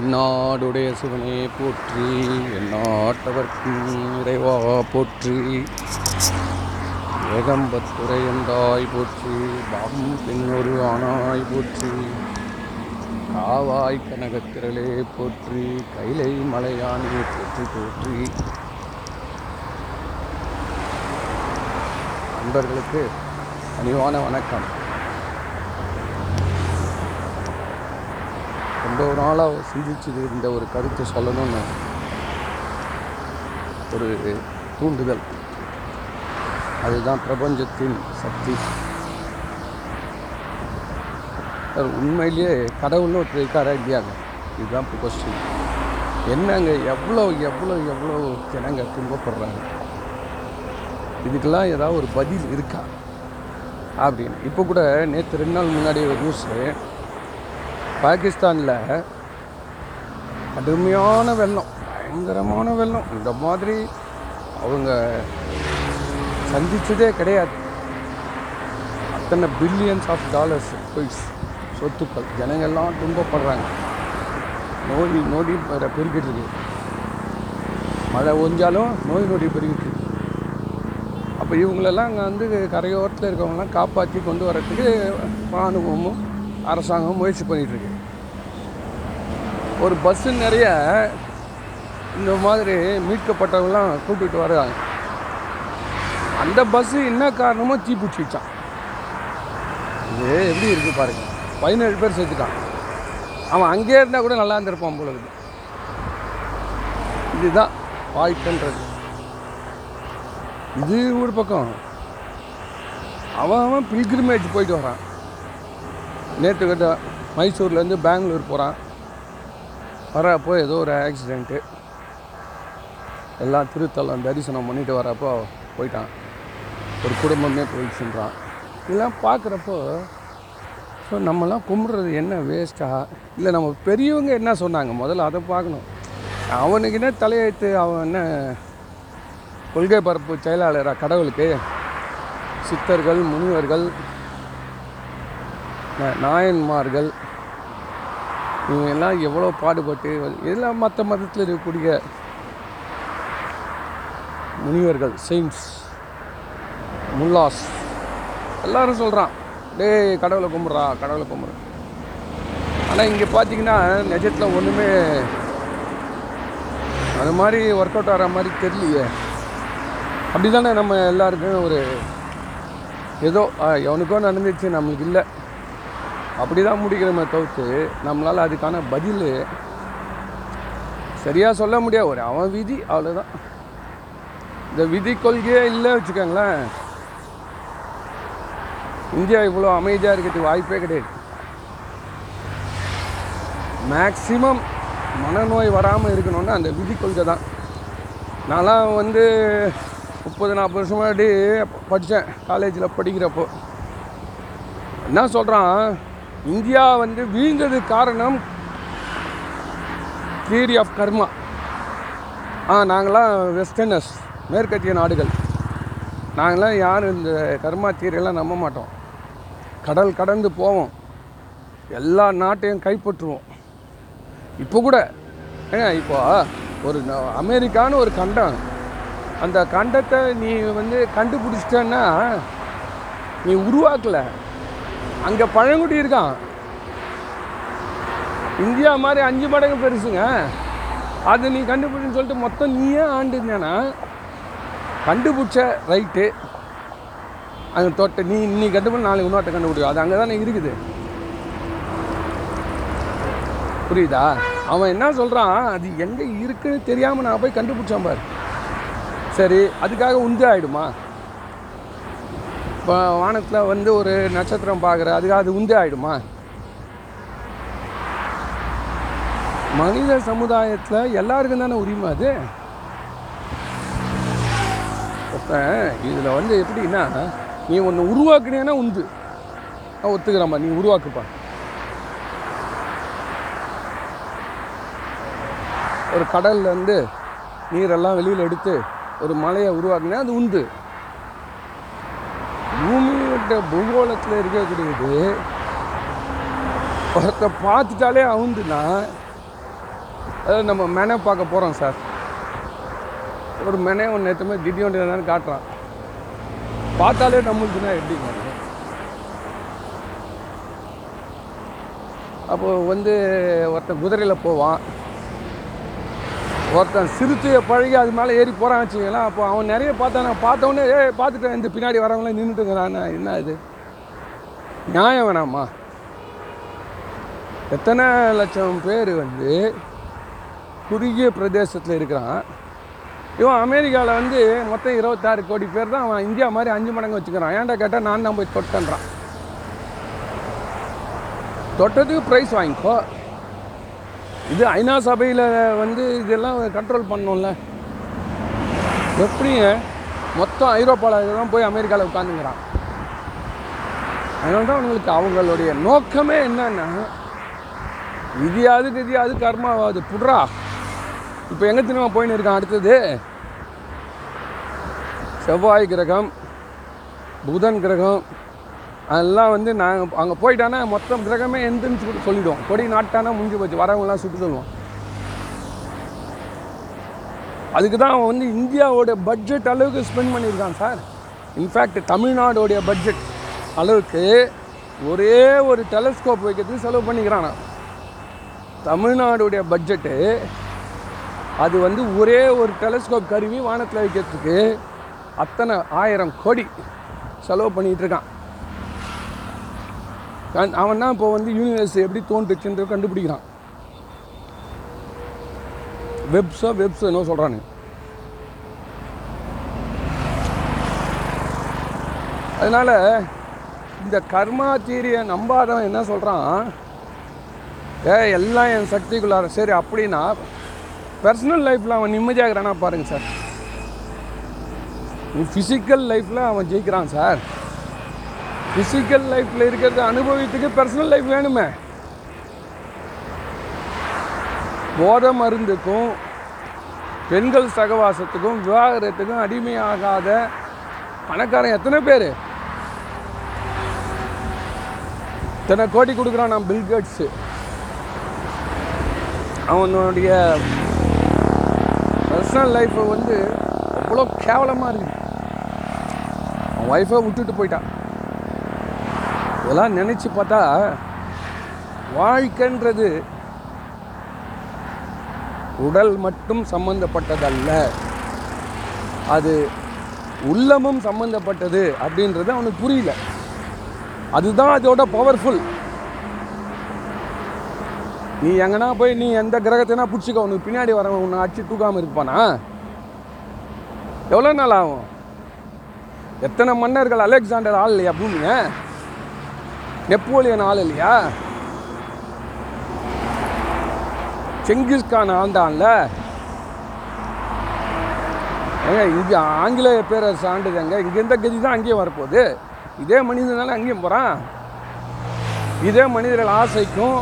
என்னாடுடைய சிவனே போற்றி எந்நாட்டவர்க்கும் இறைவா போற்றி. ஏகம்பத்துறையந்தாய் போற்றி பாம் பெண்ணொரு ஆனாய் போற்றி. காவாய் கனகத்திரளே போற்றி கைலை மலையானே போற்றி போற்றி. நண்பர்களுக்கு அணிவான வணக்கம். ரொம்ப நாளாக சிந்திச்சது இந்த ஒரு கருத்தை சொல்லணும்னு ஒரு தூண்டுதல். அதுதான் பிரபஞ்சத்தின் சக்தி. உண்மையிலேயே கடவுள்னு ஒருத்தர் இருக்காரா இல்லையாங்க? இதுதான் இப்போ கொஸ்டின் என்னங்க எவ்வளோ எவ்வளோ எவ்வளோ ஜனங்க துன்பப்படுறாங்க? இதுக்கெல்லாம் ஏதாவது ஒரு பதில் இருக்கா? அப்படின்னு. இப்போ கூட நேற்று ரெண்டு நாள் முன்னாடி ஒரு நியூஸு பாகிஸ்தானில் கடுமையான வெள்ளம் பயங்கரமான வெள்ளம். இந்த மாதிரி அவங்க சந்தித்ததே கிடையாது. அத்தனை பில்லியன்ஸ் ஆஃப் டாலர்ஸ் போயிட்ஸ் சொத்துக்கள். ஜனங்கள்லாம் துன்பப்படுறாங்க. நோய் நோடி வேற பெருகிட்டு இருக்கு. மழை ஒஞ்சாலும் நோய் நொடி பெருகிட்டு இருக்கு. அப்போ இவங்களெல்லாம் அங்கே வந்து கரையோரத்தில் இருக்கவங்களாம் காப்பாற்றி கொண்டு வரத்துக்கு இராணுவமும் அரசாங்கமும் முயற்சி பண்ணிகிட்ருக்கு ஒரு பஸ்ஸு நிறைய இந்த மாதிரி மீட்கப்பட்டவங்களாம் கூட்டிகிட்டு வர்றாங்க. அந்த பஸ்ஸு என்ன காரணமோ தீப்பிடிச்சிச்சான் இது எப்படி இருக்குது பாருங்க. பதினேழு பேர் சேர்த்துட்டான் அவன் அங்கேயே இருந்தால் கூட நல்லா இருந்திருப்பான் போல இருக்குது இதுதான் வாய்ப்புன்றது. இது ஒரு பக்கம். அவன் அவன் பில்கிரிமேஜ் போயிட்டு வரான். நேற்று கிட்ட மைசூர்லேருந்து பெங்களூர் போகிறான் வரப்போ ஏதோ ஒரு ஆக்சிடெண்ட்டு எல்லாம் திருத்தலம் தரிசனம் பண்ணிட்டு வரப்போ போயிட்டான். ஒரு குடும்பமே போயிடுச்சுன்றான். இதெல்லாம் பார்க்குறப்போ ஸோ நம்மலாம் கும்பிட்றது என்ன வேஸ்ட்டாக இல்லை நம்ம பெரியவங்க என்ன சொன்னாங்க? முதல்ல அதை பார்க்கணும். அவனுக்கு என்ன தலையெழுத்து அவன் என்ன கொள்கை பரப்பு செயலாளராக கடவுளுக்கு? சித்தர்கள் முனிவர்கள் நாயன்மார்கள் இவங்க எல்லாம் எவ்வளோ பாடுபட்டு இதெல்லாம் மற்ற மதத்தில் இருக்கக்கூடிய முனிவர்கள் செயின்ஸ் முல்லாஸ் எல்லாரும் சொல்கிறான் டேய் கடவுளை கும்பிட்றா கடவுளை கும்பிட்றா ஆனால் இங்கே பார்த்தீங்கன்னா நிஜத்தில் ஒன்றுமே அது மாதிரி ஒர்க் அவுட் ஆகிற மாதிரி தெரியலையே. அப்படி தானே நம்ம எல்லாருக்கும் ஒரு ஏதோ எவனுக்கோ நடந்துச்சு நம்மளுக்கு இல்லை. அப்படி தான் முடிக்கிறோமே தவிர்த்து நம்மளால் அதுக்கான பதில் சரியாக சொல்ல முடியாது. ஒரு அவன் விதி அவ்வளோதான் இந்த விதி கொள்கையே இல்லை வச்சுக்கோங்களேன். இந்தியா இவ்வளோ அமைதியாக இருக்கிறதுக்கு வாய்ப்பே கிடையாது. மேக்சிமம் மனநோய் வராமல் இருக்கணும்னா அந்த விதி கொள்கை தான். நான்லாம் வந்து முப்பது நாற்பது வருஷம் முன்னாடி படித்தேன் காலேஜில் படிக்கிறப்போ. என்ன சொல்கிறான் இந்தியா வந்து வீழ்ந்ததுக்கு காரணம் தியரி ஆஃப் கர்மா ஆ நாங்களாம் வெஸ்டர்னர்ஸ் மேற்கத்திய நாடுகள். நாங்களாம் யாரும் இந்த கர்மா தியரியெல்லாம் நம்ப மாட்டோம். கடல் கடந்து போவோம். எல்லா நாட்டையும் கைப்பற்றுவோம். இப்போ கூட ஏங்க இப்போ ஒரு அமெரிக்கான்னு ஒரு கண்டம். அந்த கண்டத்தை நீ வந்து கண்டுபிடிச்சிட்டன்னா நீ உருவாக்கல. அங்கே பழங்குடி இருக்கான். இந்தியா மாதிரி அஞ்சு மடங்கு பெருசுங்க. அது நீ கண்டுபிடின்னு சொல்லிட்டு மொத்தம் நீயே ஆண்டுங்கன்னா கண்டுபிடிச்ச ரைட்டு. அங்கே தொட்ட நீ நீ கண்டுபிடி நாளைக்கு இன்னொருத்த கண்டுபிடிக்கும் அது அங்கே தானே இருக்குது. புரியுதா? அவன் என்ன சொல்கிறான் அது எங்கே இருக்குன்னு தெரியாமல் நான் போய் கண்டுபிடிச்சான் பாரு. சரி அதுக்காக உந்து ஆகிடுமா இப்போ வானத்தில் வந்து ஒரு நட்சத்திரம் பார்க்குற அதுக்காக அது உந்து ஆகிடுமா மனித சமுதாயத்தில் எல்லாருக்கும் தானே உரிமை அது? இப்போ இதில் வந்து எப்படின்னா நீ ஒன்று உருவாக்குனேன்னா உந்து நான் ஒத்துக்கிறேம்மா நீ உருவாக்குப்பா. ஒரு கடல்ல இருந்து நீரெல்லாம் வெளியில் எடுத்து ஒரு மலையை உருவாக்குனா அது உண்டு. பூமியோட பூகோளத்தில் இருக்கக்கூடியது ஒருத்த பார்த்துட்டாலே அவுந்துன்னா அதாவது நம்ம மெனை பார்க்க போகிறோம் சார். ஒரு மெனே ஒன்று எத்தமே திடீர்னு என்னன்னு காட்டுறான். பார்த்தாலே நம்மளுக்குன்னா எப்படிங்க அப்போது அப்போ வந்து ஒருத்தன் குதிரையில் போவான். ஒருத்தன் சிறுத்தையை பழகி அது மேலே ஏறி போகிறான் வச்சுக்கலாம் அப்போ அவன் நிறைய பார்த்தானா பார்த்தவொடனே ஏ பார்த்துட்டேன் இந்த பின்னாடி வரவங்களாம் நின்றுட்டுங்கிறான்னா என்ன இது? நியாயம் வேணாமா? எத்தனை லட்சம் பேர் வந்து குறுகிய பிரதேசத்தில் இருக்கிறான். இவன் அமெரிக்காவில் வந்து மொத்தம் இருபத்தாறு கோடி பேர் தான் அவன் இந்தியா மாதிரி அஞ்சு மடங்கு வச்சுக்கிறான். ஏன்டா கேட்டால் நான் தான் போய் தொட்டன்றான். தொட்டதுக்கு ப்ரைஸ் வாங்கிக்கோ. இது ஐநா சபையில் வந்து இதெல்லாம் கண்ட்ரோல் பண்ணோம்ல. எப்படிங்க? மொத்தம் ஐரோப்பாவில் தான் போய் அமெரிக்காவில் உட்காந்துங்கிறான் அதனால தான் அவங்களுக்கு அவங்களுடைய நோக்கமே என்னன்னா விதியாது நிதியாது கர்மாவாது. புட்றா. இப்போ எங்கே திரும்ப போயின்னு இருக்கான் அடுத்தது? செவ்வாய் கிரகம் புதன் கிரகம் அதெல்லாம் வந்து நாங்கள் அங்கே போயிட்டானா மொத்தம் கிரகமே எந்திரிச்சு சொல்லிவிடுவோம் கொடி நாட்டானா முடிஞ்சு போச்சு. வரவங்களாம் சுட்டு சொல்லுவோம் அதுக்கு தான் அவன் வந்து இந்தியாவோட பட்ஜெட் அளவுக்கு ஸ்பெண்ட் பண்ணியிருக்கான் சார். இன்ஃபேக்ட் தமிழ்நாடோடைய பட்ஜெட் அளவுக்கு ஒரே ஒரு டெலஸ்கோப் வைக்கிறதுக்கு செலவு பண்ணிக்கிறான் தமிழ்நாடுடைய பட்ஜெட்டு அது வந்து ஒரே ஒரு டெலஸ்கோப் கருவி வானத்தில் வைக்கிறதுக்கு அத்தனை ஆயிரம் கோடி செலவு பண்ணிகிட்டு இருக்கான். கண்- அவன் தான் இப்போ வந்து யூனிவர்ஸ் எப்படி தோன்றுச்சுன்ற கண்டுபிடிக்கிறான். வெப்ஸோ வெப்ஸ் என்ன சொல்கிறானு அதனால் இந்த கர்மா தீரியை நம்பாதவன் என்ன சொல்கிறான் ஏ எல்லாம் என் சக்திக்குள்ளார. சரி அப்படின்னா பர்சனல் லைஃப்பில் அவன் நிம்மதியாக இருக்கிறானா பாருங்க சார். ஃபிசிக்கல் லைஃப்பில் அவன் ஜெயிக்கிறான் சார். ஃபிசிக்கல் லைஃப்பில் இருக்கிறத அனுபவித்துக்கு பர்சனல் லைஃப் வேணுமே. போதை மருந்துக்கும் பெண்கள் சகவாசத்துக்கும் விவாகரத்துக்கும் அடிமையாகாத பணக்காரன் எத்தனை பேர்? இத்தனை கோடி கொடுக்குறான் நான் பில்கேட்ஸு அவனுடைய பர்சனல் லைஃப்பை வந்து அவ்வளோ கேவலமாக இருக்குது அவன் ஒய்ஃபை விட்டுட்டு போயிட்டான். இதெல்லாம் நினச்சி பார்த்தா வாழ்க்கைன்றது உடல் மட்டும் சம்பந்தப்பட்டதல்ல. அது உள்ளமும் சம்பந்தப்பட்டது அப்படின்றது அவனுக்கு புரியல. அதுதான் அதோட பவர்ஃபுல் நீ எங்கன்னா போய் நீ எந்த கிரகத்தைனா பிடிச்சிக்க உனக்கு பின்னாடி வரவன் உன்னை அடிச்சு தூக்காமல் இருப்பானா? எவ்வளோ நாள் ஆகும்? எத்தனை மன்னர்கள் அலெக்சாண்டர் ஆள் இல்லையா பூமியை? நெப்போலியன் ஆள் இல்லையா? செங்கிஸ்கான் ஆண்டான்ல? ஏங்க இங்கே ஆங்கிலேய பேரரசு ஆண்டுதாங்க. இங்கே இருந்த கதி தான் அங்கேயும் வரப்போகுது. இதே மனிதனால அங்கேயும் போகிறான் இதே மனிதர்கள் ஆசைக்கும்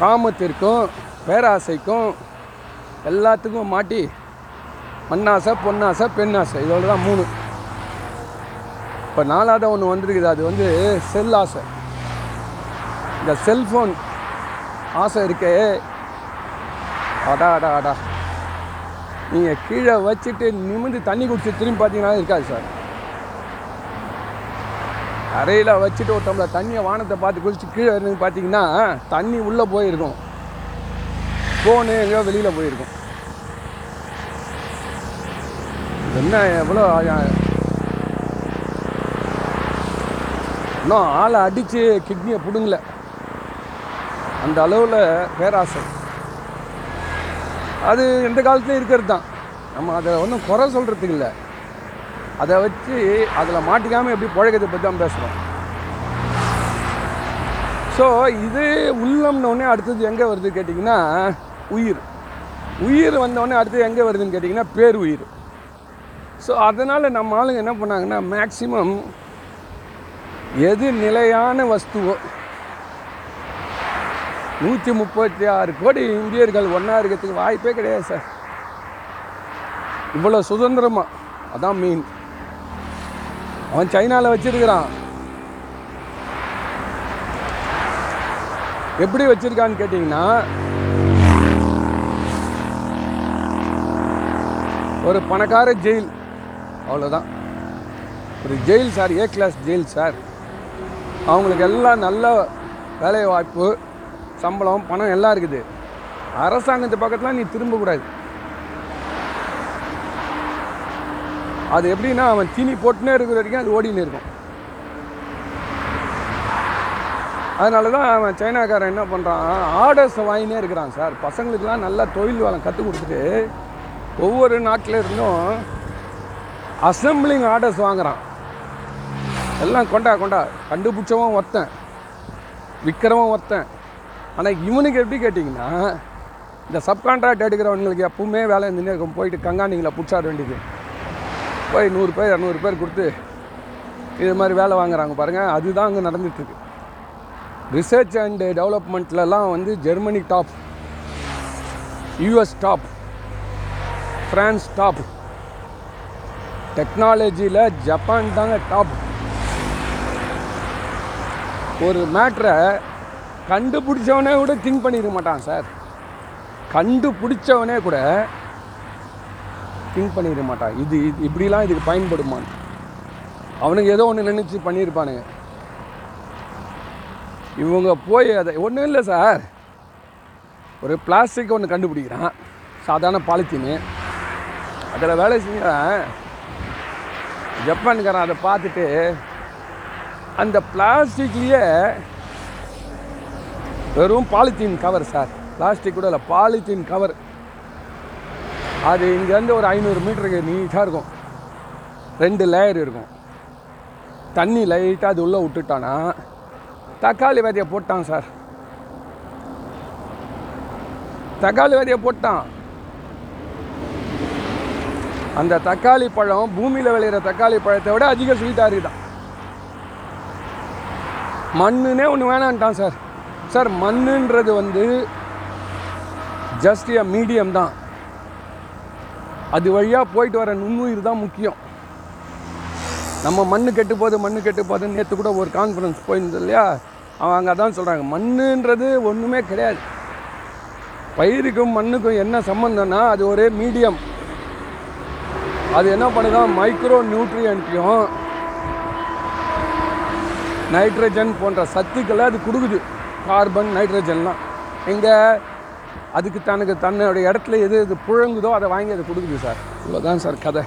காமத்திற்கும் பேராசைக்கும் எல்லாத்துக்கும் மாட்டி மண்ணாசை பொன்னாசை பெண்ணாசை. இதோட தான் மூணு. இப்போ நாலாவது ஒன்று வந்திருக்குது. அது வந்து செல் ஆசை. இந்த செல்ஃபோன் ஆசை இருக்கே. அடா அடா அடா. நீங்கள் கீழே வச்சுட்டு நிமிந்து தண்ணி குடிச்சு திரும்பி பார்த்தீங்கன்னா இருக்காது சார். அறையில் வச்சுட்டு ஒரு டம்ளர் தண்ணியை வானத்தை பார்த்து குளிச்சு கீழே இருந்து பார்த்தீங்கன்னா தண்ணி உள்ளே போயிருக்கும். ஃபோனு எங்கேயோ வெளியில் போயிருக்கும். என்ன எவ்வளோ இன்னும் ஆளை அடித்து கிட்னியை பிடுங்கல. அந்த அளவில் பேராசை. அது எந்த காலத்துலையும் இருக்கிறது தான் நம்ம அதை ஒன்றும் குறை சொல்கிறதுக்கு இல்லை. அதை வச்சு அதில் மாட்டிக்காமல் எப்படி பழக்கத்தை பற்றி தான் பேசுகிறோம் ஸோ இது உள்ளம்னோடனே அடுத்தது எங்கே வருது கேட்டிங்கன்னா உயிர். உயிர் வந்தோடனே அடுத்தது எங்கே வருதுன்னு கேட்டிங்கன்னா பேர் உயிர் ஸோ அதனால் நம்ம ஆளுங்க என்ன பண்ணாங்கன்னா மேக்சிமம் எது நிலையான வஸ்துவோ நூற்றி முப்பத்தி ஆறு கோடி இந்தியர்கள் ஒன்றா இருக்கிறதுக்கு வாய்ப்பே கிடையாது சார். இவ்வளோ சுதந்திரமா? அதான் மீன் அவன் சைனாவில் வச்சிருக்கிறான். எப்படி வச்சுருக்கான்னு கேட்டிங்கன்னா ஒரு பணக்கார ஜெயில் அவ்வளோதான் ஒரு jail sir. A class jail sir. அவங்களுக்கு எல்லாம் நல்ல வேலை வாய்ப்பு சம்பளம் பணம் எல்லாம் இருக்குது. அரசாங்கத்து பக்கத்தில் நீ திரும்பக்கூடாது. அது எப்படின்னா அவன் தீனி போட்டுனே இருக்கிற வரைக்கும் அது ஓடின்னு இருக்கும். அதனால தான் அவன் சைனாக்காரன் என்ன பண்ணுறான் ஆர்டர்ஸ் வாங்கினே இருக்கிறான் சார். பசங்களுக்கெல்லாம் நல்லா தொழில் வளம் கற்றுக் கொடுத்துட்டு ஒவ்வொரு நாட்டில் இருந்தும் அசம்பிளிங் ஆர்டர்ஸ் வாங்குறான். எல்லாம் கொண்டா கொண்டா. கண்டுபிடிச்சவன் ஒருத்தன். விற்கிறவன் ஒருத்தன். ஆனால் இவனுக்கு எப்படி கேட்டிங்கன்னா இந்த சப்கான்ட்ராக்ட் எடுக்கிறவங்களுக்கு எப்பவுமே வேலை இருந்துன்னே இருக்கும். போயிட்டு கங்காணிங்களை பிடிச்சாட வேண்டியது. போய் நூறு பேர் இரநூறு பேர் கொடுத்து இது மாதிரி வேலை வாங்குறாங்க பாருங்கள் அதுதான் அங்கே நடந்துட்டுருக்கு. ரிசர்ச் அண்டு டெவலப்மெண்ட்லலாம் வந்து Germany top US top France top டெக்னாலஜியில் ஜப்பான் தாங்க டாப் ஒரு மேட்ரை கண்டுபிடிச்சவனே கூட திங்க் பண்ணியிருக்க மாட்டான் சார். கண்டுபிடிச்சவனே கூட திங்க் பண்ணிட மாட்டான். இது இது இப்படிலாம் இதுக்கு பயன்படுமான்னு அவனுக்கு ஏதோ ஒன்று நினச்சி பண்ணியிருப்பானுங்க இவங்க போய் அதை ஒன்றும் இல்லை சார். ஒரு பிளாஸ்டிக் ஒன்று கண்டுபிடிக்கிறான். சாதாரண பாலித்தீனு. அதில் வேலை செஞ்ச ஜப்பான்காரன் அதை பார்த்துட்டு அந்த பிளாஸ்டிக்லேயே வெறும் பாலித்தீன் கவர் சார் பிளாஸ்டிக் கூட இல்லை பாலித்தீன் கவர் அது இங்கேருந்து ஒரு ஐநூறு மீட்டருக்கு நீட்டாக இருக்கும். ரெண்டு லேயர் இருக்கும். தண்ணி லைட்டாக அது உள்ளே விட்டுட்டானா? தக்காளி விதையை போட்டான் சார் தக்காளி விதையை போட்டான். அந்த தக்காளி பழம் பூமியில் விளையிற தக்காளி பழத்தை விட அதிக ஸ்வீட்டாக இருக்குதான். மண்ணுனே ஒன்று வேணான்ட்டான் சார். சார் மண்ணுன்றது வந்து ஜஸ்ட் எ மீடியம் தான். அது வழியாக போயிட்டு வர நுண்ணுயிர் தான் முக்கியம். நம்ம மண்ணு கெட்டு போது மண் கெட்டு போகுதுன்னு நேற்று கூட ஒரு கான்ஃபரன்ஸ் போயிருந்தது இல்லையா? அவன் அங்கே தான் சொல்கிறாங்க மண்ணுன்றது ஒன்றுமே கிடையாது. பயிருக்கும் மண்ணுக்கும் என்ன சம்மந்தம்னா அது ஒரே மீடியம் அது என்ன பண்ணுதான் மைக்ரோ நியூட்ரியன்ட்டையும் நைட்ரஜன் போன்ற சத்துக்களை அது கொடுக்குது. கார்பன் நைட்ரஜன்லாம். எங்கே அதுக்கு தனக்கு தன்னுடைய இடத்துல எது எது புழங்குதோ அதை வாங்கி அதை கொடுக்குது சார். இவ்வளோதான் சார் கதை.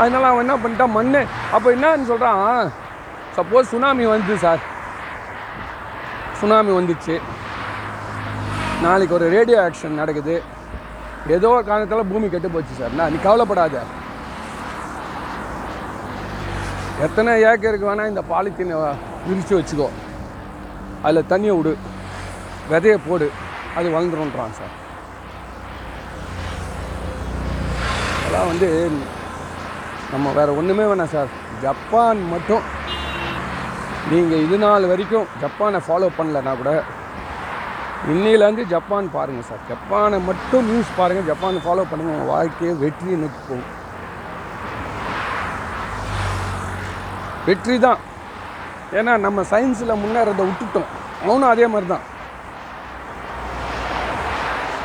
அதனால் அவன் என்ன பண்ணிட்டான் மண் அப்போ என்னன்னு சொல்கிறான் சப்போஸ் சுனாமி வந்து சார் சுனாமி வந்துச்சு. நாளைக்கு ஒரு ரேடியோ ஆக்ஷன் நடக்குது. ஏதோ ஒரு காரணத்தால் பூமி கெட்டு போச்சு சார். நான் நீ கவலைப்படாத. எத்தனை ஏக்கருக்கு வேணால் இந்த பாலித்தீனை விரித்து வச்சுக்கோ. அதில் தண்ணியை விடு. விதையை போடு. அது வளர்ந்துருன்றான் சார். அதெல்லாம் வந்து நம்ம வேறு ஒன்றுமே வேணாம் சார். ஜப்பான் மட்டும். நீங்கள் இது நாள் வரைக்கும் ஜப்பானை ஃபாலோ பண்ணலன்னா கூட இன்னிலேருந்து ஜப்பான் பாருங்கள் சார். ஜப்பானை மட்டும் நியூஸ் பாருங்கள் ஜப்பானை ஃபாலோ பண்ணுங்கள் உங்கள் வாழ்க்கையை வெற்றி நிற்கும் வெற்றி தான். ஏன்னா நம்ம சயின்ஸில் முன்னேறதை விட்டுட்டோம். அவனும் அதே மாதிரி தான்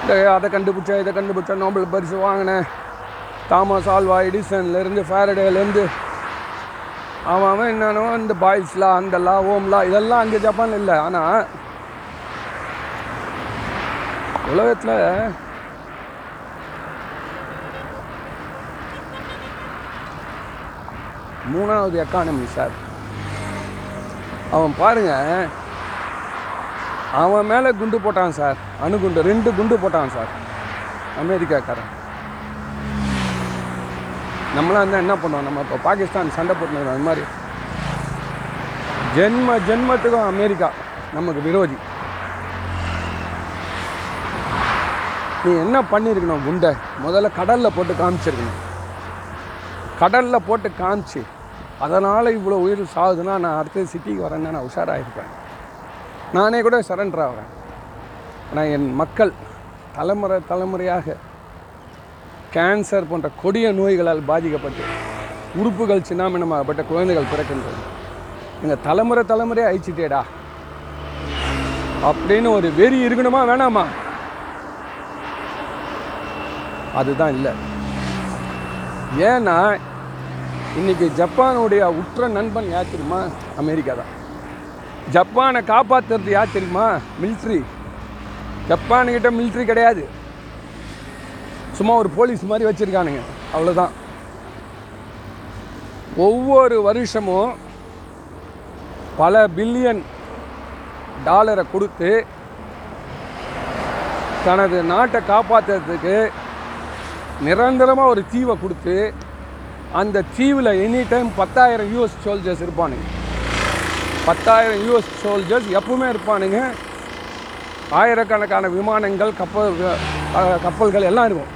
இந்த அதை கண்டுபிடிச்சா இதை கண்டுபிடிச்சா நோபல் பரிசு வாங்கினேன். தாமஸ் ஆல்வா எடிசன்லேருந்து ஃபேரடேலேருந்து அவன் அவன் என்னென்னவோ இந்த பாய்ஸ்லா அந்த லா ஓம்லா இதெல்லாம் அங்கே ஜப்பான் இல்லை. ஆனால் உலகத்தில் மூணாவது எக்கானமி சார் அவன் பாருங்க அவன் மேலே குண்டு போட்டான் சார் அணுகுண்டு ரெண்டு குண்டு போட்டான் சார் அமெரிக்காக்காரன். நம்மளாம் இருந்தால் என்ன பண்ணுவோம்? நம்ம இப்போ பாகிஸ்தான் சண்டை போட்டுருக்கோம் அது மாதிரி. ஜென்ம ஜென்மத்துக்கும் அமெரிக்கா நமக்கு விரோதி. நீ என்ன பண்ணியிருக்கணும் குண்டை? முதல்ல கடலில் போட்டு காமிச்சிருக்கணும். கடலில் போட்டு காமிச்சு அதனால் இவ்வளோ உயிர் சாகுதுன்னா நான் அடுத்த சிட்டிக்கு வரேன்னு நான் உஷாராயிருப்பேன். நானே கூட சரண்டர் ஆகிறேன் ஆனால் என் மக்கள் தலைமுறை தலைமுறையாக கேன்சர் போன்ற கொடிய நோய்களால் பாதிக்கப்பட்டு உறுப்புகள் சின்னாமினமாகப்பட்ட குழந்தைகள் பிறக்கின்றது எங்கள் தலைமுறை தலைமுறையாக அழிச்சிட்டேடா. அப்படின்னு ஒரு வெறி இருக்கணுமா வேணாமா? அதுதான் இல்லை. ஏன்னா இன்னைக்கு ஜப்பானுடைய உற்ற நண்பன் யார் தெரியுமா? அமெரிக்கா தான். ஜப்பானை காப்பாற்றுறது யார் தெரியுமா? மிலிட்ரி ஜப்பானுக்கிட்ட மிலிட்ரி கிடையாது. சும்மா ஒரு போலீஸ் மாதிரி வச்சுருக்கானுங்க. அவ்வளோதான் ஒவ்வொரு வருஷமும் பல பில்லியன் டாலரை கொடுத்து தனது நாட்டை காப்பாற்றுறதுக்கு நிரந்தரமாக ஒரு தீவை கொடுத்து அந்த தீவில் எனி டைம் பத்தாயிரம் யூஎஸ் சோல்ஜர்ஸ் இருப்பானுங்க. பத்தாயிரம் யூஎஸ் சோல்ஜர்ஸ் எப்பவுமே இருப்பானுங்க. ஆயிரக்கணக்கான விமானங்கள் கப்பல் கப்பல்கள் எல்லாம் இருக்கும்.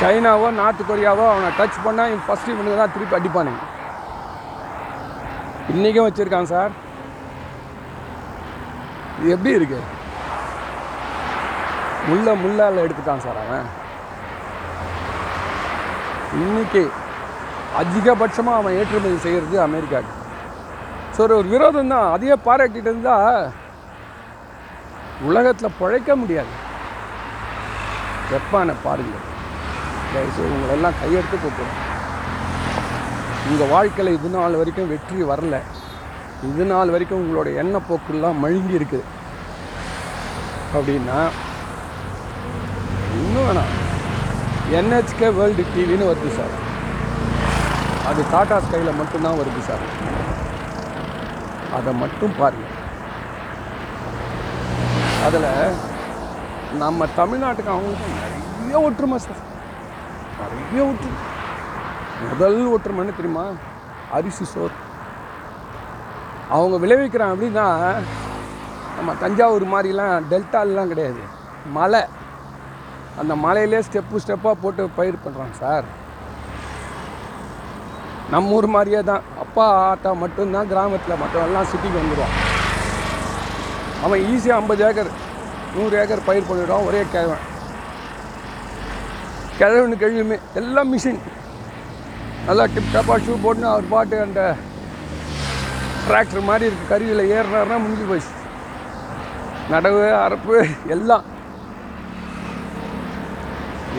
சைனாவோ நார்த் கொரியாவோ அவனை டச் பண்ணால் இவன் ஃபஸ்ட்டு இவனுக்கு தான் திருப்பி அடிப்பானுங்க. இன்றைக்கும் வச்சுருக்கான் சார். இது எப்படி இருக்கு? முள்ள முள்ளால் எடுத்துட்டான் சார் அவன். இன்னைக்கு அதிகபட்சமாக அவன் ஏற்றுமதி செய்கிறது அமெரிக்காவுக்கு ஸோ ஒரு விரோதம் தான். அதையே பாராட்டிட்டு இருந்தால் உலகத்தில் பிழைக்க முடியாது. ஜப்பானை பாருங்கள் தயவுசெய்து உங்களெல்லாம் கையெடுத்து கூப்பிடும் உங்கள் வாழ்க்கையில் இது நாள் வரைக்கும் வெற்றி வரல. இது நாள் வரைக்கும் உங்களோட எண்ணப்போக்குலாம் மழுங்கி இருக்குது. அப்படின்னா இன்னும் வேணாம். என்ஹெச்கே வேர்ல்டு டிவின்னு வருது சார். அது டாடா ஸ்கையில் மட்டும்தான் வருது சார். அதை மட்டும் பாருங்கள் அதில் நம்ம தமிழ்நாட்டுக்கு அவங்களுக்கும் நிறைய ஒற்றுமை சார். நிறைய ஒற்றுமை. முதல் ஒற்றுமைன்னு தெரியுமா? அரிசி சோறு. அவங்க விளைவிக்கிறாங்க அப்படின்னா நம்ம தஞ்சாவூர் மாதிரிலாம் டெல்டாலெலாம் கிடையாது. மலை. அந்த மலையிலே ஸ்டெப்பு ஸ்டெப்பாக போட்டு பயிர் பண்ணுறாங்க சார். நம்ம ஊர் மாதிரியே தான். அப்பா ஆட்டா மட்டும்தான் கிராமத்தில் மற்றவெல்லாம் சிட்டிக்கு வந்துடுவான் அவன் ஈஸியாக ஐம்பது ஏக்கர் நூறு ஏக்கர் பயிர் பண்ணிவிடுவான் ஒரே கிழவன். கிழவனு கழிவுமே எல்லாம் மிஷின் நல்லா டிப் டாப்பாக ஷூ போட்டுன்னு அவர் பாட்டு அந்த டிராக்டர் மாதிரி இருக்குது கருவியில் ஏறுறாருன்னா முடிஞ்சு போச்சு. நடவு அரப்பு எல்லாம்.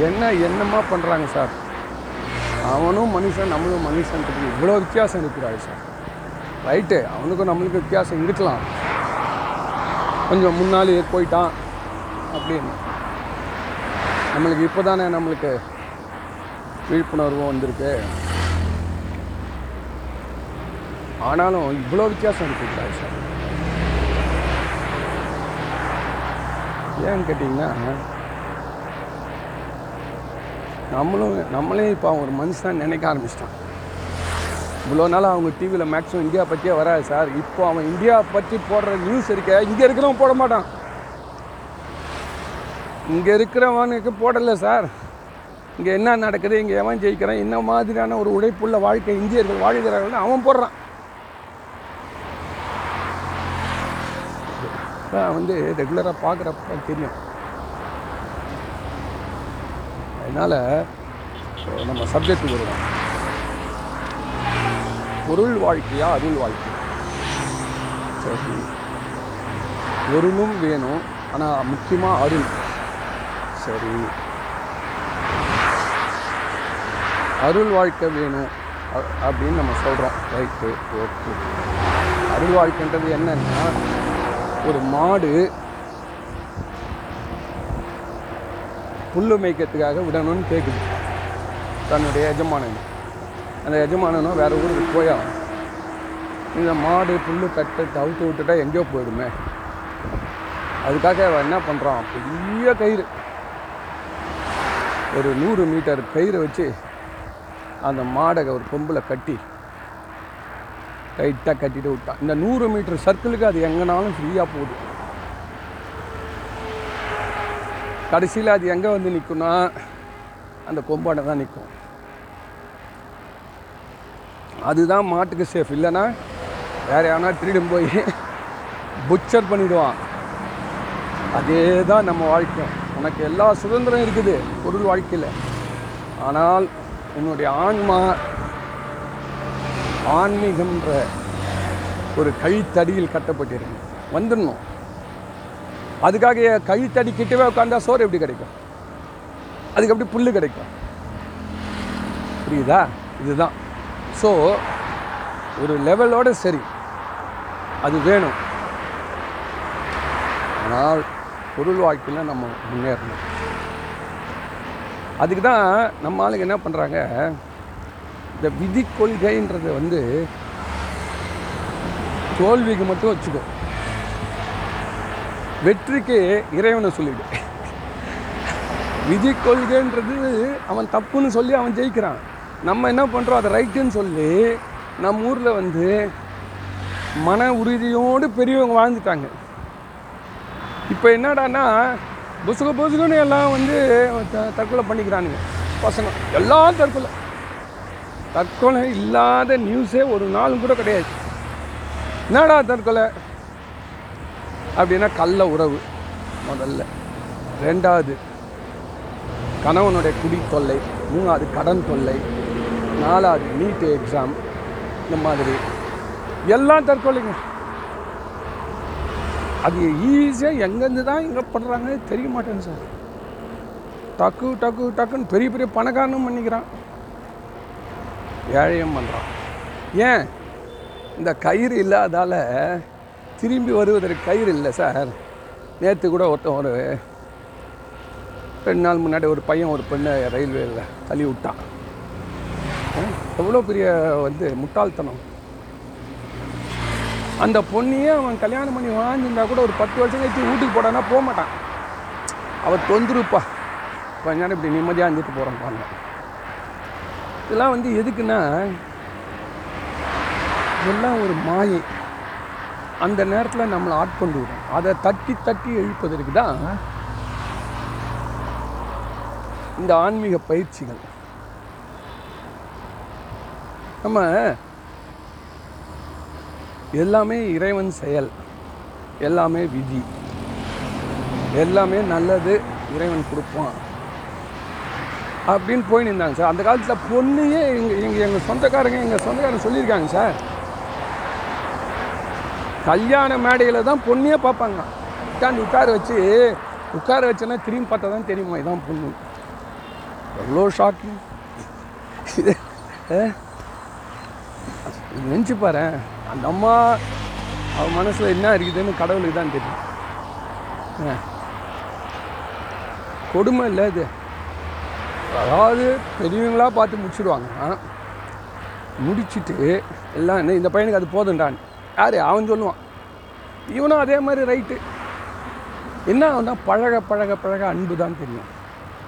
என்ன என்னமா பண்ணுறாங்க சார்? அவனும் மனுஷன் நம்மளும் மனுஷன் இவ்வளோ வித்தியாசம் இருக்கிறாரு சார். ரைட்டு அவனுக்கும் நம்மளுக்கும் வித்தியாசம் இருக்கலாம். கொஞ்சம் முன்னாலே போயிட்டான் அப்படின்னு. நம்மளுக்கு இப்போ தானே நம்மளுக்கு விழிப்புணர்வும் வந்திருக்கு. ஆனாலும் இவ்வளோ வித்தியாசம் இருக்குங்களா சார். ஏன்னு கேட்டிங்கன்னா நம்மளும் நம்மளே இப்போ அவன் ஒரு மனுஷன் நினைக்க ஆரம்பிச்சிட்டான். இவ்வளோ நாள் அவங்க டிவியில் மேக்ஸிமம் இந்தியா பற்றியே வராது சார். இப்போ அவன் இந்தியா பற்றி போடுற நியூஸ் இருக்க இங்கே இருக்கிறவன் போட மாட்டான். இங்கே இருக்கிறவனுக்கு போடலை சார். இங்கே என்ன நடக்குது இங்கே எவன் ஜெயிக்கிறான் என்ன மாதிரியான ஒரு உழைப்புள்ள வாழ்க்கை இந்தியர்கள் வாழ்கிறார்கள்னு அவன் போடுறான். வந்து ரெகுலராக பார்க்குறப்ப தெரியும். அதனால் நம்ம சப்ஜெக்ட் வருவோம் பொருள் வாழ்க்கையா அருள் வாழ்க்கை? சரி. பொருளும் வேணும் ஆனால் முக்கியமாக அருள். சரி. அருள் வாழ்க்கை வேணும் அ- அப்படின்னு நம்ம சொல்கிறோம் ரைட்டு ஓகே அருள் வாழ்க்கைன்றது என்னன்னா ஒரு மாடு புல்லு மேய்க்கிறதுக்காக விடணும்னு கேட்குது தன்னுடைய எஜமானன். அந்த எஜமானனும் வேறு ஊருக்கு போயா இந்த மாடு புல்லு கட்டை தவிர்த்து விட்டுட்டா எங்கேயோ போயிடுமே. அதுக்காக அவன் என்ன பண்ணுறான் பெரிய கயிறு. ஒரு நூறு மீட்டர் கயிறை வச்சு அந்த மாடை ஒரு கொம்பில் கட்டி டைட்டாக கட்டிட்டு விட்டான். இந்த நூறு மீட்டர் சர்க்கிளுக்கு அது எங்கேனாலும் ஃப்ரீயாக போகுது. கடைசியில் அது எங்கே வந்து நிற்கும்னா அந்த கொம்பாடை தான் நிற்கும் அதுதான் மாட்டுக்கு சேஃப் இல்லைன்னா வேற யாருனா திருடும் போய் புச்சர் பண்ணிவிடுவான் அதே தான் நம்ம வாழ்க்கை. உனக்கு எல்லா சுதந்திரம் இருக்குது பொருள் வாழ்க்கையில். ஆனால் உன்னுடைய ஆன்மா ஆன்மீகம்ன்ற ஒரு கழித்தடியில் கட்டப்பட்டிருக்கு. வந்துடணும். அதுக்காக கை கிட்டவே உட்காந்தா சோறு எப்படி கிடைக்கும்? அதுக்கு எப்படி புல் கிடைக்கும். புரியுதா? இதுதான். ஸோ ஒரு லெவலோட சரி. அது வேணும். ஆனால் பொருள் வாழ்க்கையில் நம்ம முன்னேறணும். அதுக்கு தான் நம்ம ஆளுங்க என்ன பண்ணுறாங்க இந்த விதி கொள்கைன்றது வந்து தோல்விக்கு மட்டும் வச்சுக்கோ. வெற்றிக்கு இறைவனை சொல்லிடு. விதி கொள்கைன்றது அவன் தப்புன்னு சொல்லி அவன் ஜெயிக்கிறான். நம்ம என்ன பண்ணுறோம் அதை ரைட்டுன்னு சொல்லி நம்ம ஊரில் வந்து மன உறுதியோடு பெரியவங்க வாழ்ந்துட்டாங்க. இப்போ என்னடான்னா புசுக புசுகன்னு எல்லாம் வந்து த- தற்கொலை பண்ணிக்கிறானுங்க. பசங்க எல்லாம் தற்கொலை. தற்கொலை இல்லாத நியூஸே ஒரு நாளும் கூட கிடையாது. என்னடா தற்கொலை? அப்படின்னா கள்ள உறவு. முதல்ல. ரெண்டாவது கணவனுடைய குடி தொல்லை. மூணாவது கடன் தொல்லை. நாலாவது நீட் எக்ஸாம் இந்த மாதிரி. எல்லாம் தற்கொலைங்க. அது ஈஸியாக எங்கேருந்து தான் எங்கே பண்ணுறாங்க தெரிய மாட்டேங்க சார். டக்கு டக்கு டக்குன்னு பெரிய பெரிய பணக்காரனும் பண்ணிக்கிறான். ஏழையும் பண்ணுறான் ஏன்? இந்த கயிறு இல்லாதால திரும்பி வருவதற்கு கயிறு இல்லை சார். நேற்று கூட ஒருத்தன் ஒரு ரெண்டு நாள் முன்னாடி ஒரு பையன் ஒரு பெண்ணை ரயில்வேயில் தள்ளி விட்டான். எவ்வளோ பெரிய வந்து முட்டாள்தனம். அந்த பொண்ணையே அவன் கல்யாணம் பண்ணி வாழ்ந்துருந்தா கூட ஒரு பத்து வருஷம் கழிச்சு வீட்டுக்கு போடான்னா போக மாட்டான். அவள் தொந்துருப்பா கொஞ்ச நேரம் இப்படி நிம்மதியாக இருந்துட்டு போகிறான் பாருங்க. இதெல்லாம் வந்து எதுக்குன்னா இதெல்லாம் ஒரு மாயை. அந்த நேரத்தில் நம்மளை ஆட்கொண்டு விடும் அதை தட்டி தட்டி எழுப்பதற்கு தான் இந்த ஆன்மீக பயிற்சிகள். நம்ம எல்லாமே இறைவன் செயல் எல்லாமே விதி எல்லாமே நல்லது இறைவன் கொடுப்பான் அப்படின்னு போய் நின்றாங்க சார். அந்த காலத்தில் பொண்ணையே எங்கள் எங்கள் எங்கள் சொந்தக்காரங்க எங்கள் சொந்தக்காரங்க சொல்லியிருக்காங்க சார். கல்யாண மேடையில் தான் பொண்ணையே பார்ப்பாங்க. உட்காந்து உட்கார வச்சு உட்கார வச்சேன்னா திரும்பி பார்த்தா தான் தெரியுமா இதான் பொண்ணு. எவ்வளோ ஷாக்கிங் இது நினச்சி பாரு அந்த அம்மா அவன் மனசில் என்ன இருக்குதுன்னு கடவுளுக்கு தான் தெரியும். கொடுமை இல்லை இது. அதாவது பெரியவங்களா பார்த்து முடிச்சிடுவாங்க முடிச்சுட்டு எல்லாம் இந்த பையனுக்கு அது போதும்டான்னு யார்? அவன் சொல்லுவான். இவனும் அதே மாதிரி ரைட்டு என்ன ஆகுனா பழக பழக பழக அன்பு தான் தெரியும்.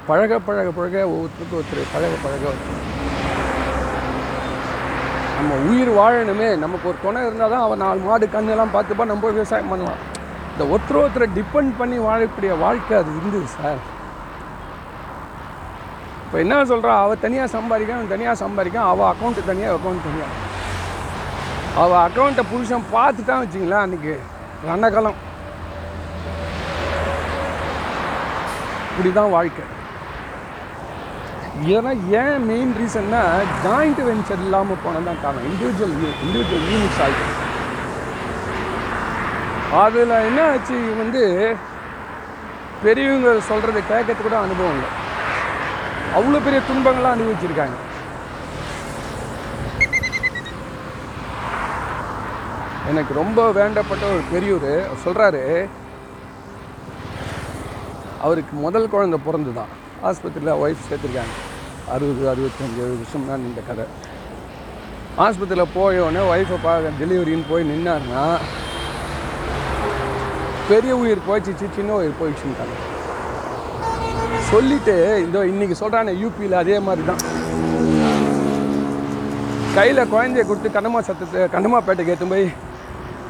பழக பழக பழக ஒவ்வொருத்தருக்கு ஒருத்தர் பழக பழக ஒருத்தர் நம்ம உயிர் வாழணுமே. நமக்கு ஒரு துணை இருந்தால் தான் அவன் நாலு மாடு கண்ணெல்லாம் பார்த்துப்பா நம்ம விவசாயம் பண்ணலாம். இந்த ஒருத்தர் ஒருத்தரை டிபெண்ட் பண்ணி வாழக்கூடிய வாழ்க்கை அது இருந்தது சார் இப்போ என்ன சொல்கிறா அவள் தனியாக சம்பாதிக்க அவன் தனியாக சம்பாதிக்க அவள் அக்கௌண்ட்டு தனியாக அக்கௌண்ட் தனியாக அவள் அக்கௌண்ட்டை புருஷன் பார்த்துட்டான் வச்சிங்களேன் அன்றைக்கி ரணகலம். இப்படி தான் வாழ்க்கை. ஏன்னா ஏன் மெயின் ரீசன்னா ஜாயிண்ட் வெஞ்சர் இல்லாமல் போனது தான் காரணம் இண்டிவிஜுவல் இண்டிவிஜுவல் யூனிட்ஸ் ஆகிட்டு அதில் என்ன ஆச்சு வந்து பெரியவங்க சொல்கிறத கேட்கறது கூட அனுபவம் இல்லை. அவ்வளோ பெரிய துன்பங்கள்லாம் அனுபவிச்சிருக்காங்க. எனக்கு ரொம்ப வேண்டப்பட்ட ஒரு பெரியவர் சொல்கிறாரு அவருக்கு முதல் குழந்தை பிறந்து தான் ஆஸ்பத்திரியில் ஒய்ஃப் சேர்த்துருக்காங்க. அறுபது அறுபத்தஞ்சு வருஷம் தான் இந்த கதை. ஆஸ்பத்திரியில் போய உடனே ஒய்ஃபை பார்க்க டெலிவரின்னு போய் நின்னார்னா பெரிய உயிர் போயிடுச்சு சின்ன உயிர் போயிடுச்சுட்டாங்க சொல்லிட்டு இதோ இன்னைக்கு சொல்கிறானே யூபியில் அதே மாதிரி தான் கையில் குழந்தைய கொடுத்து கண்ணம்மா சத்தத்தை கண்ணம்மாப்பேட்டைக்கு ஏற்றும் போய்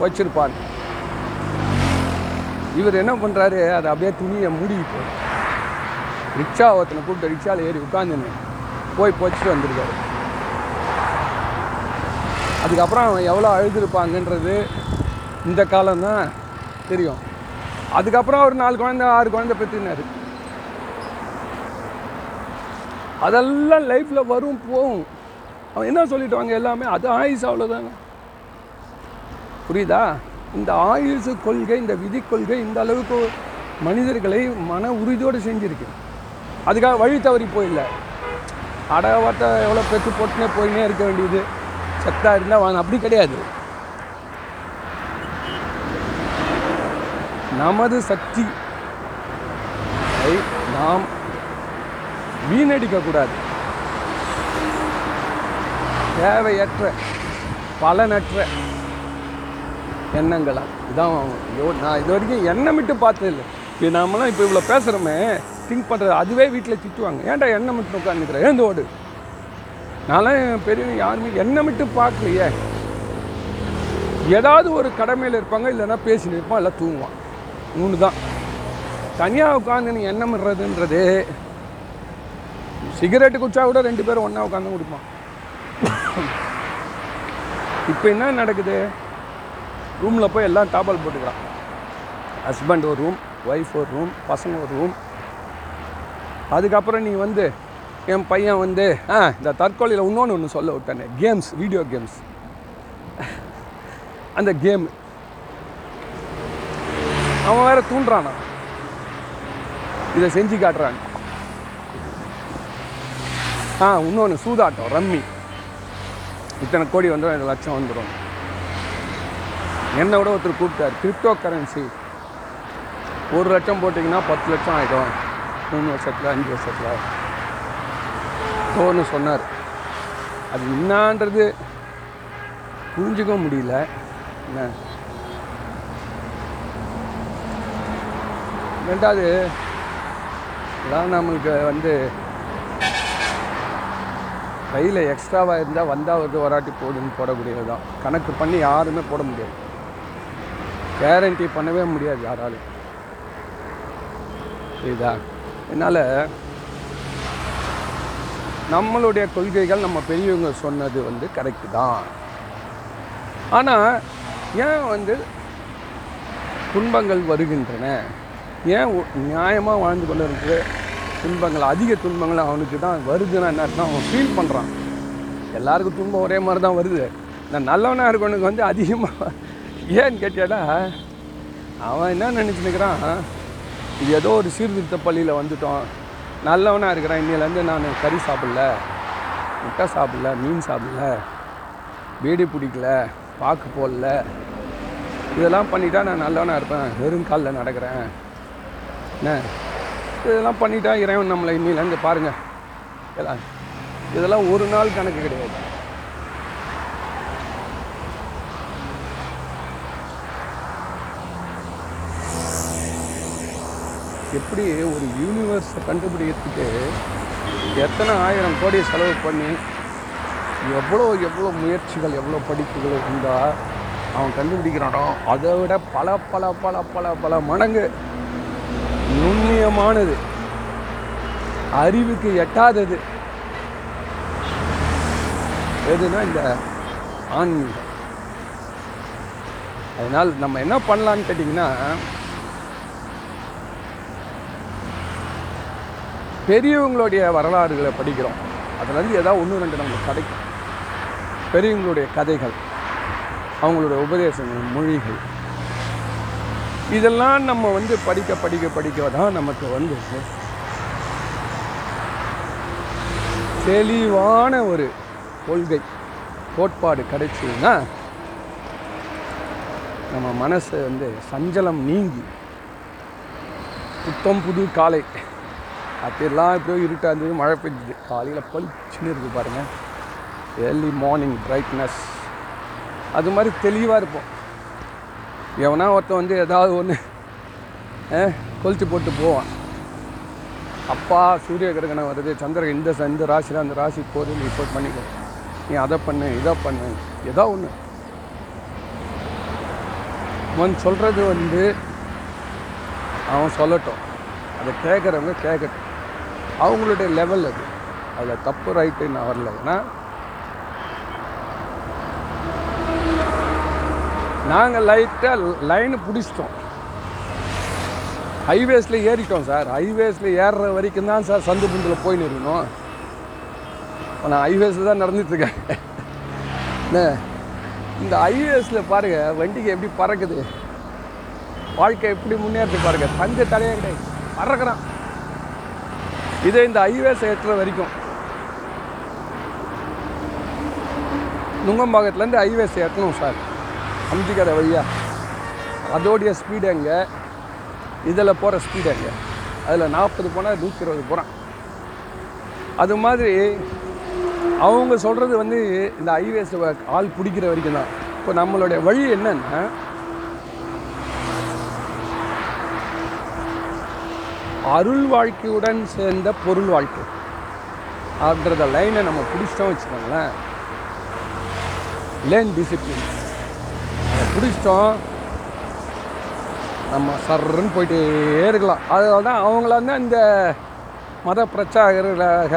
வச்சிருப்பார். இவர் என்ன பண்ணுறாரு அதை அப்படியே துணியை மூடிக்கிட்டு ரிக்ஷா ஒருத்தனை கூப்பிட்டு ரிக்ஷாவில் ஏறி உட்காந்துன்னு போய் போச்சுட்டு வந்திருக்காரு. அதுக்கப்புறம் அவன் எவ்வளோ அழுதுருப்பாங்கன்றது இந்த காலம்தான் தெரியும். அதுக்கப்புறம் ஒரு நாலு குழந்தை ஆறு குழந்தை பெற்றினார் அதெல்லாம் லைஃப்பில் வரும் போகும். அவன் என்ன சொல்லிட்டு வாங்க எல்லாமே அது ஆயுஸ் அவ்வளோதாங்க புரியுதா? இந்த ஆயுசு கொள்கை இந்த விதி கொள்கை இந்த அளவுக்கு மனிதர்களை மன உறுதியோடு செஞ்சுருக்கு. அதுக்காக வழி தவறி போயில்ல. அடவாட்ட எவ்வளோ பெற்று போட்டுனே போயினே இருக்க வேண்டியது. செத்தா இருந்தால் வாங்க அப்படி கிடையாது. நமது சக்தி நாம் வீணடிக்கக்கூடாது தேவையற்ற பலனற்ற எண்ணங்களா? இதான் ஐயோ நான் இது வரைக்கும் எண்ணமிட்டு பார்த்தது இல்லை. இப்போ நாமெல்லாம் இப்போ இவ்வளோ பேசுகிறோமே திங்க் பண்ணுறது அதுவே வீட்டில் திட்டுவாங்க. ஏன்டா எண்ணமிட்டு உட்காந்துக்கிறேன் ஏந்து ஓடு? நான்லாம் பெரிய யாருமே எண்ணமிட்டு பார்க்கலையே. ஏதாவது ஒரு கடமையில் இருப்பாங்க இல்லைன்னா பேசின்னு இருப்பான் இல்லை தூங்குவான். மூணு தான். தனியாக உட்காந்து நீ எண்ணம் இடுறதுன்றது சிகரெட்டு குடிச்சா கூட ரெண்டு பேரும் ஒன்றா உட்காந்து குடிப்பான். இப்போ என்ன நடக்குது? ரூமில் போய் எல்லாம் டாபால் போட்டுக்கிறான். ஹஸ்பண்ட் ஒரு ரூம் ஒய்ஃப் ஒரு ரூம் பசங்க ஒரு ரூம் அதுக்கப்புறம் நீ வந்து என் பையன் வந்து ஆ இந்த தற்கொலையில் இன்னொன்று ஒன்று சொல்ல விட்டானே. கேம்ஸ் வீடியோ கேம்ஸ் அந்த கேம் அவன் வேற தூண்டுறானா? இதை செஞ்சு காட்டுறான். ஆ இன்னொன்று சூதாட்டம் ரம்மி. இத்தனை கோடி வந்துடும் ரெண்டு லட்சம் வந்துடும் என்னை விட ஒருத்தர் கூப்பிட்டார். கிரிப்டோ கரன்சி ஒரு லட்சம் போட்டிங்கன்னா பத்து லட்சம் ஆகிடும் மூணு வருஷத்தில் அஞ்சு வருஷத்தில். ஒன்று சொன்னார். அது என்னான்றது புரிஞ்சுக்க முடியல. என்ன? ரெண்டாவது இதெல்லாம் நம்மளுக்கு வந்து கையில் எக்ஸ்ட்ராவாக இருந்தால் வந்தால் வந்து வராட்டி போடுன்னு போடக்கூடியது தான் கணக்கு பண்ணி யாருமே போட முடியாது. கேரண்டி பண்ணவே முடியாது யாராலும் புரியுதா? என்னால் நம்மளுடைய கொள்கைகள் நம்ம பெரியவங்க சொன்னது வந்து கரெக்டு தான். ஆனால் ஏன் வந்து துன்பங்கள் வருகின்றன? ஏன் நியாயமாக வாழ்ந்து கொண்டு இருக்கு துன்பங்கள் அதிக துன்பங்கள் அவனுக்கு தான் வருதுன்னா என்ன அர்த்தம்? அவன் ஃபீல் பண்ணுறான் எல்லாருக்கும் துன்பம் ஒரே மாதிரி தான் வருது. நான் நல்லவனாக இருக்கவனுக்கு வந்து அதிகமாக ஏன்னு கேட்டியாடா? அவன் என்ன நினச்சினுக்கிறான் இது ஏதோ ஒரு சீர்திருத்த பள்ளியில் வந்துட்டோம். நல்லவனாக இருக்கிறான். இன்னிலேருந்து நான் கறி சாப்பிடல. முட்டை சாப்பிடல. மீன் சாப்பிடல. வீடு பிடிக்கல. பாக்கு போடல. இதெல்லாம் பண்ணிட்டா நான் நல்லவனாக இருப்பேன். வெறும் காலில் நடக்கிறேன். என்ன? இதெல்லாம் பண்ணிட்டா இறைவன் நம்மளை இன்னிலேருந்து பாருங்கள் இதெல்லாம் ஒரு நாள் கணக்கு கிடையாது. எப்படி ஒரு யூனிவர்ஸை கண்டுபிடிக்கிறதுக்கு எத்தனை ஆயிரம் கோடி செலவு பண்ணி எவ்வளோ எவ்வளோ முயற்சிகள் எவ்வளோ படிப்புகள் இருந்தால் அவன் கண்டுபிடிக்கிறானோ அதை விட பல பல பல பல பல மடங்கு நுண்ணியமானது. அறிவுக்கு எட்டாதது. எதுனா இந்த ஆன்மீகம். அதனால் நம்ம என்ன பண்ணலான்னு கேட்டிங்கன்னா பெரியவங்களுடைய வரலாறுகளை படிக்கிறோம். அதுலேருந்து ஏதாவது ஒன்று ரெண்டு நமக்கு கிடைக்கும். பெரியவங்களுடைய கதைகள் அவங்களுடைய உபதேசங்கள் மொழிகள். இதெல்லாம் நம்ம வந்து படிக்க படிக்க படிக்க தான் நமக்கு வந்து தெளிவான ஒரு கொள்கை கோட்பாடு கிடைச்சதுன்னா நம்ம மனசு வந்து சஞ்சலம் நீங்கி புத்தம் புது காலை. அப்படியெல்லாம் எப்படியோ இருட்டாக இருந்தது. மழை பெஞ்சுது காலையில் பளிச்சுன்னு இருக்குது பாருங்கள் ஏர்லி மார்னிங் பிரைட்னஸ் அது மாதிரி தெளிவாக இருப்போம். எவனா ஒருத்தன் வந்து ஏதாவது ஒன்று கொளுத்து போட்டு போவான். அப்பா சூரிய கிரகணம் வருது. சந்திரன் இந்த இந்த ராசியில் அந்த ராசி போது நீ ரிப்போர்ட் பண்ணிக்கோ. நீ அதை பண்ணு இதை பண்ணு ஏதோ ஒன்று அவன் சொல்கிறது வந்து அவன் சொல்லட்டும். அதை கேட்குறவங்க கேட்கட்டும் அவங்களுடைய லெவல் அது. அதில் தப்பு ரைட்டு நான் வரல. ஏன்னா நாங்கள் லைட்டாக லைனு பிடிச்சிட்டோம். ஹைவேஸில் ஏறிட்டோம் சார். ஹைவேஸில் ஏறுற வரைக்கும் தான் சார் சந்து புந்தில் போயின்னு இருக்கணும் இப்போ நான் ஹைவேஸில் தான் நடந்துட்டுருக்கேன் என்ன? இந்த ஹைவேஸில் பாருங்கள் வண்டிக்கு எப்படி பறக்குது? வாழ்க்கை எப்படி முன்னேறது பாருங்க. தஞ்சை தடையே கிடையாது. பறக்கிறான். இதே இந்த ஐவேஸ் ஏற்றுற வரைக்கும். நுங்கம்பாக்கத்துலேருந்து ஐவேஸ் ஏற்றணும் சார். அம்ஜிக்கரை வழியா. அதோடைய ஸ்பீடு எங்கே? இதில் போகிற ஸ்பீடு எங்கே? அதில் நாற்பது போனால் நூற்றி இருபது போகிறான் அது மாதிரி அவங்க சொல்கிறது வந்து இந்த ஐவேஸ் ஆள் பிடிக்கிற வரைக்கும் தான். இப்போ நம்மளுடைய வழி என்னென்னா அருள் வாழ்க்கையுடன் சேர்ந்த பொருள் வாழ்க்கை. அப்படின்றத லைனை நம்ம பிடிச்சிட்டோம் வச்சுக்கோங்களேன். லேன் டிசிப்ளின் அதை பிடிச்சிட்டோம். நம்ம சர்ன்னு போயிட்டே இருக்கலாம். அதனால தான் அவங்கள வந்து இந்த மத பிரச்சாரகர்களாக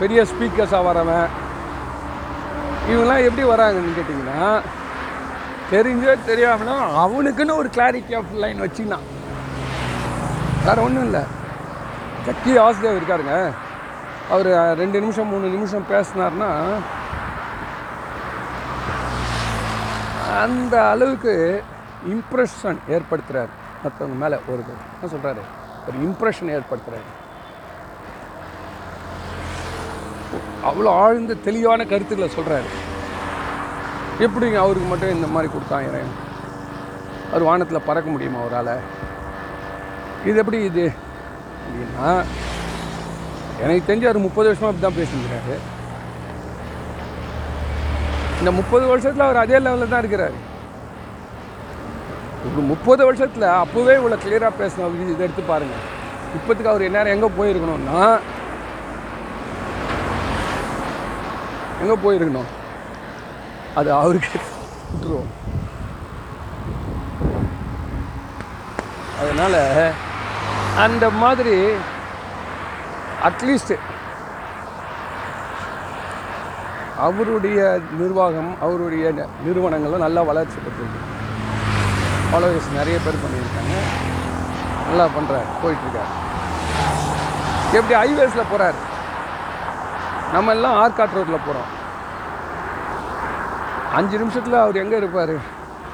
பெரிய ஸ்பீக்கர்ஸாக வரவன் இவங்களாம் எப்படி வராங்கன்னு கேட்டிங்கன்னா தெரிஞ்சோ தெரியாமல் அவனுக்குன்னு ஒரு கிளாரிட்டி ஆஃப் லைன் வச்சுக்கினான் வேறு ஒன்றும் இல்லை. ஜக்கி ஆசிரியர் இருக்காருங்க. அவர் ரெண்டு நிமிஷம் மூணு நிமிஷம் பேசினார்னா அந்த அளவுக்கு இம்ப்ரெஷன் ஏற்படுத்துகிறார் மற்றவங்க மேலே ஒரு என்ன சொல்கிறாரு ஒரு இம்ப்ரெஷன் ஏற்படுத்துகிறாரு அவ்வளோ ஆழ்ந்த தெளிவான கருத்துக்களை சொல்கிறாரு எப்படிங்க அவருக்கு மட்டும் இந்த மாதிரி கொடுத்தாங்க? அவர் வானத்தில் பறக்க முடியுமா அவரால்? இது எப்படி இது? அப்படின்னா எனக்கு தெரிஞ்சு அவர் முப்பது வருஷமாக அப்படி தான் பேசியிருக்கிறாரு. இந்த முப்பது வருஷத்தில் அவர் அதே லெவலில் தான் இருக்கிறாரு. ஒரு முப்பது வருஷத்தில் அப்போவே இவ்வளோ கிளியராக பேசணும் இதை எடுத்து பாருங்கள் இப்போத்துக்கு அவர் எந்நேரம் எங்கே போயிருக்கணும்னா எங்கே போயிருக்கணும்? அது அவருக்கு விட்டுருவோம் அதனால் அந்த மாதிரி அட்லீஸ்ட் அவருடைய நிர்வாகம் அவருடைய ந- நிறுவனங்களும் நல்லா வளர்ச்சி பெற்றிருக்கு. ஃபாலோவர்ஸ் நிறைய பேர் பண்ணியிருக்காங்க. நல்லா பண்ணுறாரு போயிட்டுருக்காரு. எப்படி ஹைவேஸில் போகிறார் நம்ம எல்லாம் ஆர்காட் ரோட்டில் போகிறோம் அஞ்சு நிமிஷத்தில் அவர் எங்கே இருப்பார்?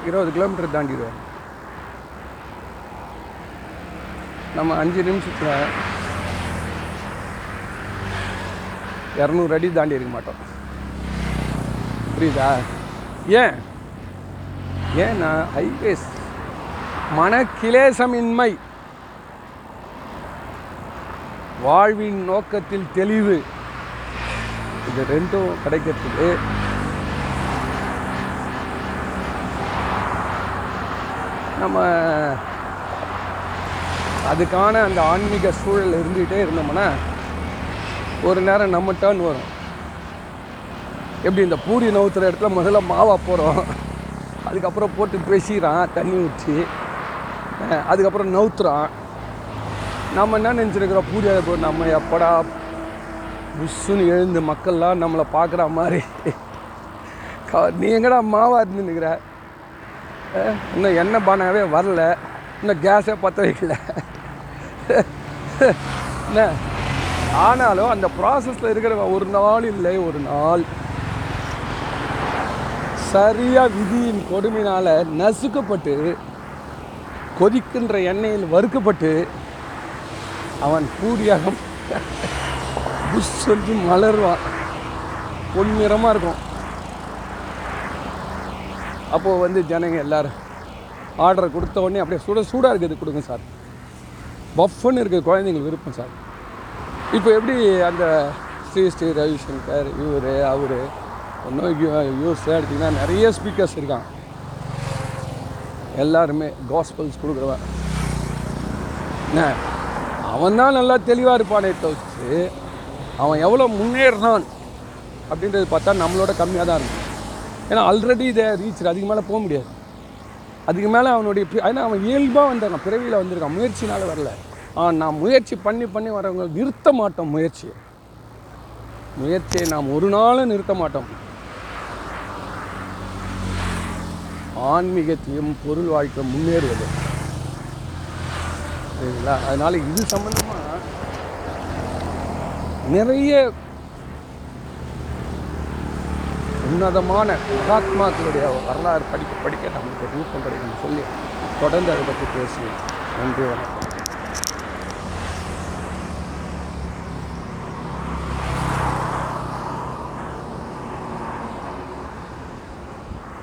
இருபது கிலோமீட்டர் தாண்டிடுவார். நம்ம அஞ்சு நிமிஷத்தில் இரநூறு அடி தாண்டி இருக்க மாட்டோம். புரியுதா? ஏன்? ஏன்னா ஹைவேஸ் மனக்கிலேசமின்மை வாழ்வின் நோக்கத்தில் தெளிவு. இது ரெண்டும் கிடைக்கிறதுக்கு நம்ம அதுக்கான அந்த ஆன்மீக சூழல் இருந்துகிட்டே இருந்தோம்னா ஒரு நேரம் நம்ம டேர்ன் வரும். எப்படி இந்த பூரி நவுத்துற இடத்துல முதல்ல மாவா போகிறோம் அதுக்கப்புறம் போட்டு பேசிக்கிறான் தண்ணி ஊற்றி அதுக்கப்புறம் நவுத்துறான். நம்ம என்ன நினச்சிருக்கிறோம்? பூரி அதை போட்டு நம்ம எப்படா புஷ்ஷுன்னு எழுந்து மக்கள்லாம் நம்மளை பார்க்குற மாதிரி. க- நீ எங்கடா மாவா இருந்துன்னுக்கிற இன்னும் எண்ணெய் பானாவே வரல. இன்னும் கேஸே பற்ற வைக்கல. என்ன? ஆனாலும் அந்த ப்ராசஸில் இருக்கிற ஒரு நாள் இல்லை ஒரு நாள். சரியாக விதியின் கொடுமையினால் நசுக்கப்பட்டு கொதிக்கின்ற எண்ணெயில் வறுக்கப்பட்டு அவன் பூரியாக புஷ் சொல்லி மலருவான். பொன்னிறமாக இருக்கும். அப்போது வந்து ஜனங்க எல்லாரும் ஆர்டர் கொடுத்த உடனே அப்படியே சுட சூடாக இருக்குது கொடுங்க சார். பஃப்னு இருக்குது குழந்தைங்களுக்கு விருப்பம் சார். இப்போ எப்படி அந்த ஸ்ரீ ஸ்ரீ ரவிசங்கர் இவர் அவர் இன்னும் யூஸ் எடுத்திங்கன்னா நிறைய ஸ்பீக்கர்ஸ் இருக்கான். எல்லாருமே காஸ்பல்ஸ் கொடுக்குறவன். என்ன? அவன் தான் நல்லா தெளிவாக இருப்பானே தவிர்த்து அவன் எவ்வளோ முன்னேறினான் அப்படின்றது பார்த்தா நம்மளோட கம்மியாக தான் இருக்கும். ஏன்னா ஆல்ரெடி இதை ரீச் அதுக்கு மேலே போக முடியாது. அதுக்கு மேலே அவனுடைய ஏன்னா அவன் இயல்பாக வந்தாங்க பிறவியில் வந்திருக்கான் முயற்சினால் வரல. நான் முயற்சி பண்ணி பண்ணி வரவங்க நிறுத்த மாட்டோம் முயற்சியை முயற்சியை நாம் ஒரு நாளும் நிறுத்த மாட்டோம். ஆன்மீகத்தையும் பொருள் வாழ்க்கை முன்னேறுவது. சரிங்களா? அதனால் இது சம்மந்தமாக நிறைய உன்னதமான மகாத்மாக்களுடைய வரலாறு படிக்க படிக்க நம்மளுக்கு ஒரு ஊக்கம் கிடைக்கும் சொல்லி தொடர்ந்து அதை பற்றி பேசுவேன் நன்றி வணக்கம்.